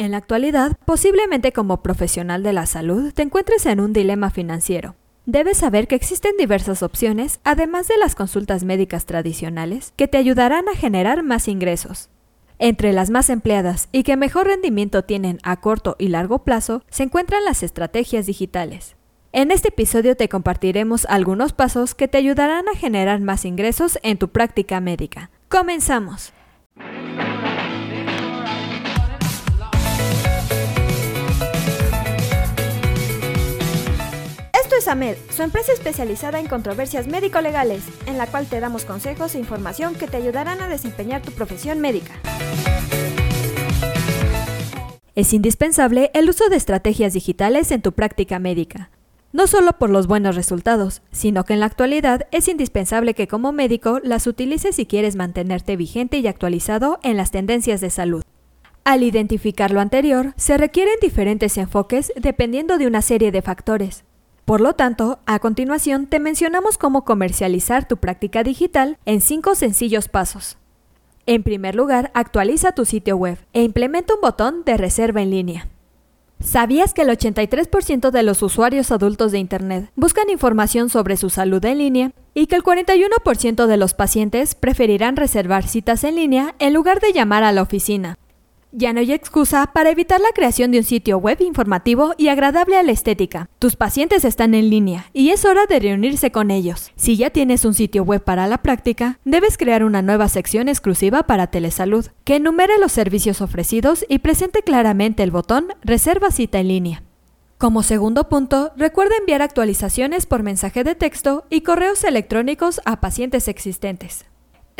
En la actualidad, posiblemente como profesional de la salud, te encuentres en un dilema financiero. Debes saber que existen diversas opciones, además de las consultas médicas tradicionales, que te ayudarán a generar más ingresos. Entre las más empleadas y que mejor rendimiento tienen a corto y largo plazo se encuentran las estrategias digitales. En este episodio te compartiremos algunos pasos que te ayudarán a generar más ingresos en tu práctica médica. ¡Comenzamos! Su empresa especializada en controversias médico-legales, en la cual te damos consejos e información que te ayudarán a desempeñar tu profesión médica. Es indispensable el uso de estrategias digitales en tu práctica médica. No solo por los buenos resultados, sino que en la actualidad es indispensable que como médico las utilices si quieres mantenerte vigente y actualizado en las tendencias de salud. Al identificar lo anterior, se requieren diferentes enfoques dependiendo de una serie de factores, por lo tanto, a continuación te mencionamos cómo comercializar tu práctica digital en cinco sencillos pasos. En primer lugar, actualiza tu sitio web e implementa un botón de reserva en línea. ¿Sabías que el 83% de los usuarios adultos de Internet buscan información sobre su salud en línea y que el 41% de los pacientes preferirán reservar citas en línea en lugar de llamar a la oficina? Ya no hay excusa para evitar la creación de un sitio web informativo y agradable a la estética. Tus pacientes están en línea y es hora de reunirse con ellos. Si ya tienes un sitio web para la práctica, debes crear una nueva sección exclusiva para telesalud, que enumere los servicios ofrecidos y presente claramente el botón Reserva cita en línea. Como segundo punto, recuerda enviar actualizaciones por mensaje de texto y correos electrónicos a pacientes existentes.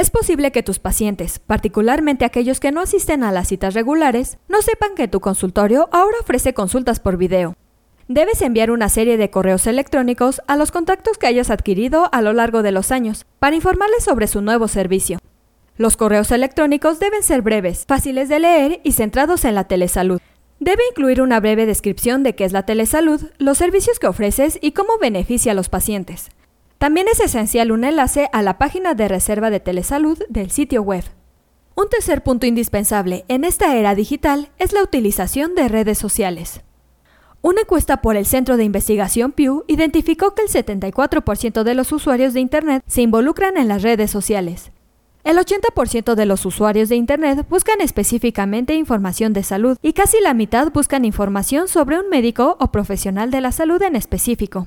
Es posible que tus pacientes, particularmente aquellos que no asisten a las citas regulares, no sepan que tu consultorio ahora ofrece consultas por video. Debes enviar una serie de correos electrónicos a los contactos que hayas adquirido a lo largo de los años para informarles sobre su nuevo servicio. Los correos electrónicos deben ser breves, fáciles de leer y centrados en la telesalud. Debe incluir una breve descripción de qué es la telesalud, los servicios que ofreces y cómo beneficia a los pacientes. También es esencial un enlace a la página de reserva de telesalud del sitio web. Un tercer punto indispensable en esta era digital es la utilización de redes sociales. Una encuesta por el Centro de Investigación Pew identificó que el 74% de los usuarios de Internet se involucran en las redes sociales. El 80% de los usuarios de Internet buscan específicamente información de salud y casi la mitad buscan información sobre un médico o profesional de la salud en específico.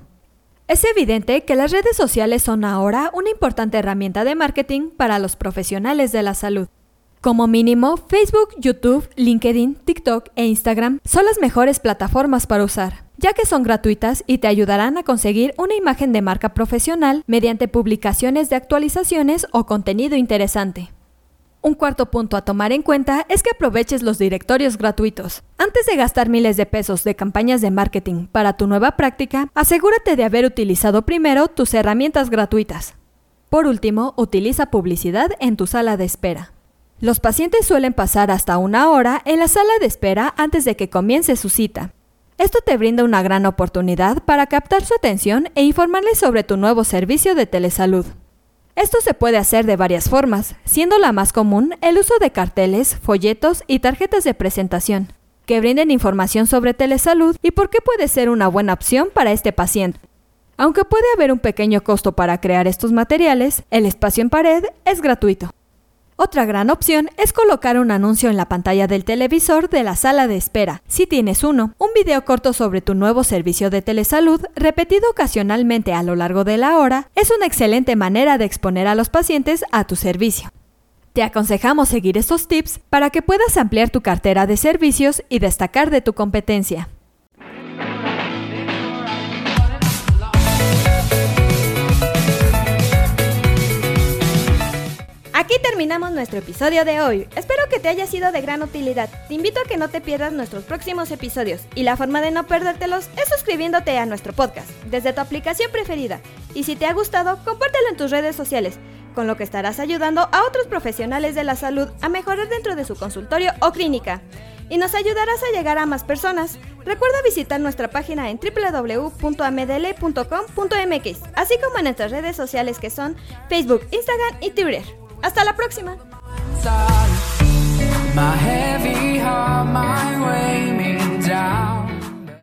Es evidente que las redes sociales son ahora una importante herramienta de marketing para los profesionales de la salud. Como mínimo, Facebook, YouTube, LinkedIn, TikTok e Instagram son las mejores plataformas para usar, ya que son gratuitas y te ayudarán a conseguir una imagen de marca profesional mediante publicaciones de actualizaciones o contenido interesante. Un cuarto punto a tomar en cuenta es que aproveches los directorios gratuitos. Antes de gastar miles de pesos de campañas de marketing para tu nueva práctica, asegúrate de haber utilizado primero tus herramientas gratuitas. Por último, utiliza publicidad en tu sala de espera. Los pacientes suelen pasar hasta una hora en la sala de espera antes de que comience su cita. Esto te brinda una gran oportunidad para captar su atención e informarles sobre tu nuevo servicio de telesalud. Esto se puede hacer de varias formas, siendo la más común el uso de carteles, folletos y tarjetas de presentación, que brinden información sobre telesalud y por qué puede ser una buena opción para este paciente. Aunque puede haber un pequeño costo para crear estos materiales, el espacio en pared es gratuito. Otra gran opción es colocar un anuncio en la pantalla del televisor de la sala de espera, si tienes uno, un video corto sobre tu nuevo servicio de telesalud, repetido ocasionalmente a lo largo de la hora, es una excelente manera de exponer a los pacientes a tu servicio. Te aconsejamos seguir estos tips para que puedas ampliar tu cartera de servicios y destacar de tu competencia. Aquí terminamos nuestro episodio de hoy. Espero que te haya sido de gran utilidad. Te invito a que no te pierdas nuestros próximos episodios y la forma de no perdértelos es suscribiéndote a nuestro podcast desde tu aplicación preferida. Y si te ha gustado, compártelo en tus redes sociales, con lo que estarás ayudando a otros profesionales de la salud a mejorar dentro de su consultorio o clínica. Y nos ayudarás a llegar a más personas. Recuerda visitar nuestra página en www.amdl.com.mx, así como en nuestras redes sociales que son Facebook, Instagram y Twitter. Hasta la próxima.